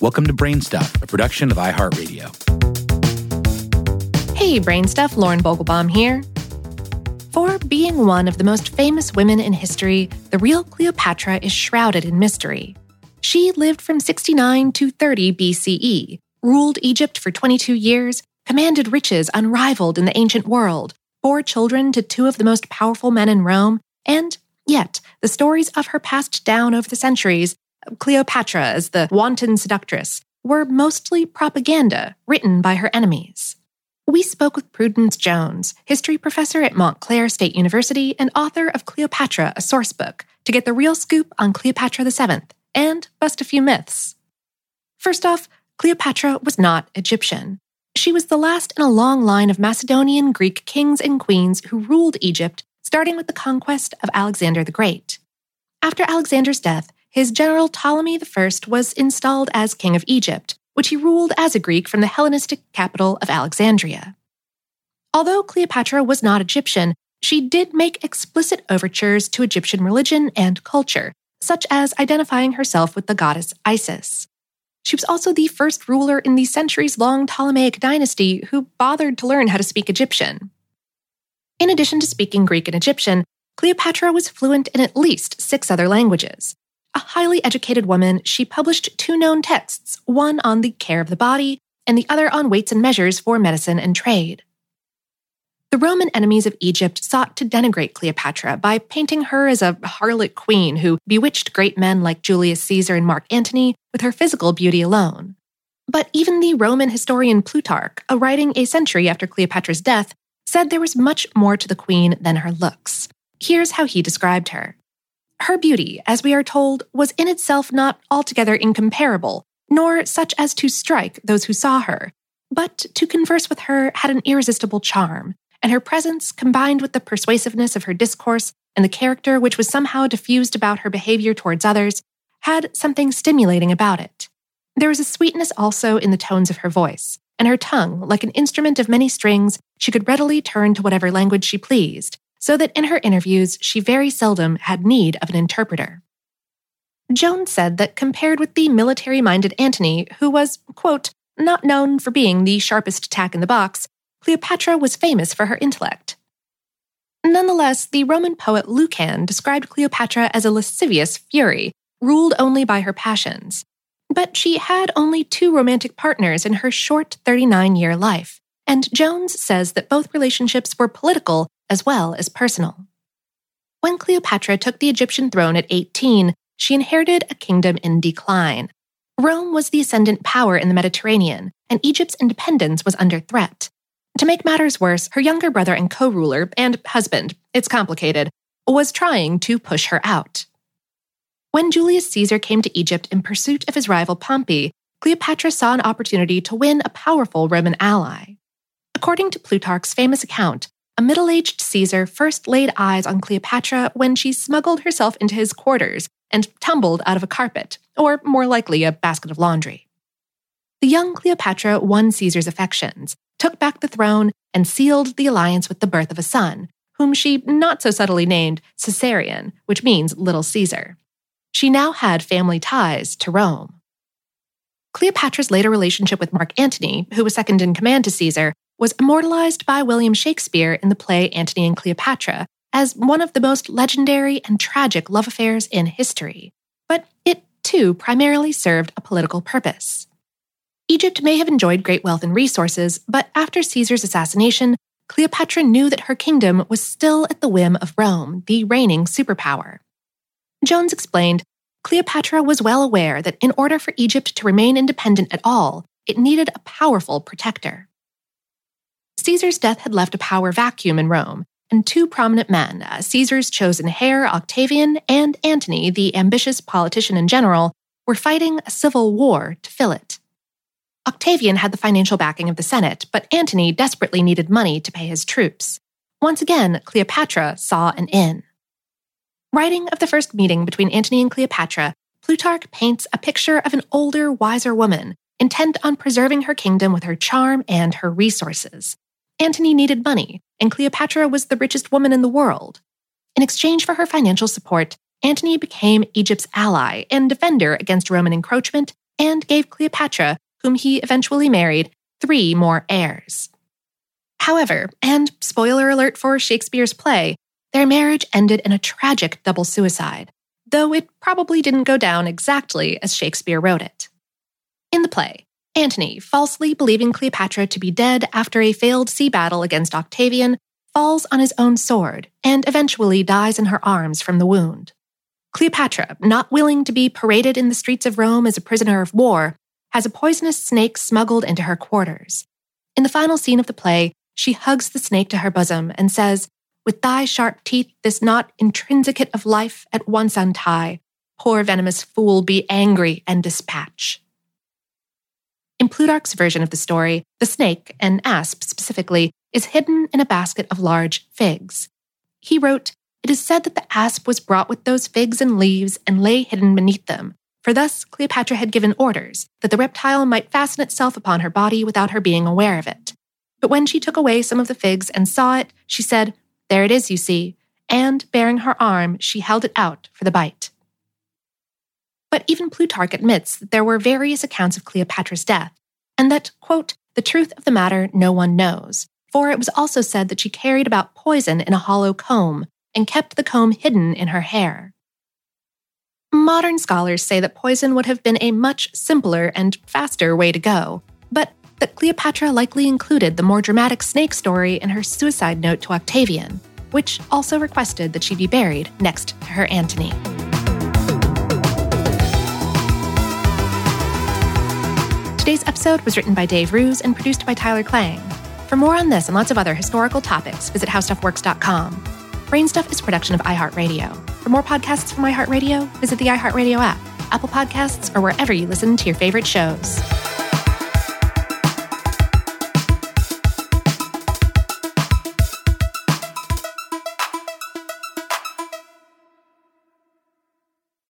Welcome to Brainstuff, a production of iHeartRadio. Hey, Brainstuff, Lauren Vogelbaum here. For being one of the most famous women in history, the real Cleopatra is shrouded in mystery. She lived from 69 to 30 BCE, ruled Egypt for 22 years, commanded riches unrivaled in the ancient world, bore children to two of the most powerful men in Rome, and yet the stories of her passed down over the centuries Cleopatra as the wanton seductress, were mostly propaganda written by her enemies. We spoke with Prudence Jones, history professor at Montclair State University and author of Cleopatra, a sourcebook, to get the real scoop on Cleopatra VII and bust a few myths. First off, Cleopatra was not Egyptian. She was the last in a long line of Macedonian Greek kings and queens who ruled Egypt, starting with the conquest of Alexander the Great. After Alexander's death, his general Ptolemy I was installed as king of Egypt, which he ruled as a Greek from the Hellenistic capital of Alexandria. Although Cleopatra was not Egyptian, she did make explicit overtures to Egyptian religion and culture, such as identifying herself with the goddess Isis. She was also the first ruler in the centuries long Ptolemaic dynasty who bothered to learn how to speak Egyptian. In addition to speaking Greek and Egyptian, Cleopatra was fluent in at least six other languages. A highly educated woman, she published two known texts, one on the care of the body and the other on weights and measures for medicine and trade. The Roman enemies of Egypt sought to denigrate Cleopatra by painting her as a harlot queen who bewitched great men like Julius Caesar and Mark Antony with her physical beauty alone. But even the Roman historian Plutarch, a writing a century after Cleopatra's death, said there was much more to the queen than her looks. Here's how he described her. Her beauty, as we are told, was in itself not altogether incomparable, nor such as to strike those who saw her, but to converse with her had an irresistible charm, and her presence, combined with the persuasiveness of her discourse and the character which was somehow diffused about her behavior towards others, had something stimulating about it. There was a sweetness also in the tones of her voice, and her tongue, like an instrument of many strings, she could readily turn to whatever language she pleased, so that in her interviews she very seldom had need of an interpreter. Jones said that compared with the military minded Antony, who was, quote, not known for being the sharpest tack in the box, Cleopatra was famous for her intellect. Nonetheless, the Roman poet Lucan described Cleopatra as a lascivious fury, ruled only by her passions. But she had only two romantic partners in her short 39 year life, and Jones says that both relationships were political as well as personal. When Cleopatra took the Egyptian throne at 18, she inherited a kingdom in decline. Rome was the ascendant power in the Mediterranean, and Egypt's independence was under threat. To make matters worse, her younger brother and co ruler, and husband, it's complicated, was trying to push her out. When Julius Caesar came to Egypt in pursuit of his rival Pompey, Cleopatra saw an opportunity to win a powerful Roman ally. According to Plutarch's famous account, a middle aged Caesar first laid eyes on Cleopatra when she smuggled herself into his quarters and tumbled out of a carpet, or more likely, a basket of laundry. The young Cleopatra won Caesar's affections, took back the throne, and sealed the alliance with the birth of a son, whom she not so subtly named Caesarion, which means Little Caesar. She now had family ties to Rome. Cleopatra's later relationship with Mark Antony, who was second in command to Caesar, was immortalized by William Shakespeare in the play Antony and Cleopatra as one of the most legendary and tragic love affairs in history. But it, too, primarily served a political purpose. Egypt may have enjoyed great wealth and resources, but after Caesar's assassination, Cleopatra knew that her kingdom was still at the whim of Rome, the reigning superpower. Jones explained Cleopatra was well aware that in order for Egypt to remain independent at all, it needed a powerful protector. Caesar's death had left a power vacuum in Rome, and two prominent men, uh, Caesar's chosen heir, Octavian, and Antony, the ambitious politician and general, were fighting a civil war to fill it. Octavian had the financial backing of the Senate, but Antony desperately needed money to pay his troops. Once again, Cleopatra saw an in. Writing of the first meeting between Antony and Cleopatra, Plutarch paints a picture of an older, wiser woman intent on preserving her kingdom with her charm and her resources. Antony needed money, and Cleopatra was the richest woman in the world. In exchange for her financial support, Antony became Egypt's ally and defender against Roman encroachment and gave Cleopatra, whom he eventually married, three more heirs. However, and spoiler alert for Shakespeare's play, their marriage ended in a tragic double suicide, though it probably didn't go down exactly as Shakespeare wrote it. In the play, Antony, falsely believing Cleopatra to be dead after a failed sea battle against Octavian, falls on his own sword and eventually dies in her arms from the wound. Cleopatra, not willing to be paraded in the streets of Rome as a prisoner of war, has a poisonous snake smuggled into her quarters. In the final scene of the play, she hugs the snake to her bosom and says, With thy sharp teeth, this knot intrinsicate of life at once untie. Poor venomous fool, be angry and dispatch. In Plutarch's version of the story, the snake, an asp specifically, is hidden in a basket of large figs. He wrote, It is said that the asp was brought with those figs and leaves and lay hidden beneath them, for thus Cleopatra had given orders that the reptile might fasten itself upon her body without her being aware of it. But when she took away some of the figs and saw it, she said, There it is, you see, and baring her arm, she held it out for the bite. But even Plutarch admits that there were various accounts of Cleopatra's death, and that, quote, the truth of the matter no one knows, for it was also said that she carried about poison in a hollow comb and kept the comb hidden in her hair. Modern scholars say that poison would have been a much simpler and faster way to go, but that Cleopatra likely included the more dramatic snake story in her suicide note to Octavian, which also requested that she be buried next to her Antony. Today's episode was written by Dave Roos and produced by Tyler Klang. For more on this and lots of other historical topics, visit howstuffworks.com. Brainstuff is a production of iHeartRadio. For more podcasts from iHeartRadio, visit the iHeartRadio app, Apple Podcasts, or wherever you listen to your favorite shows.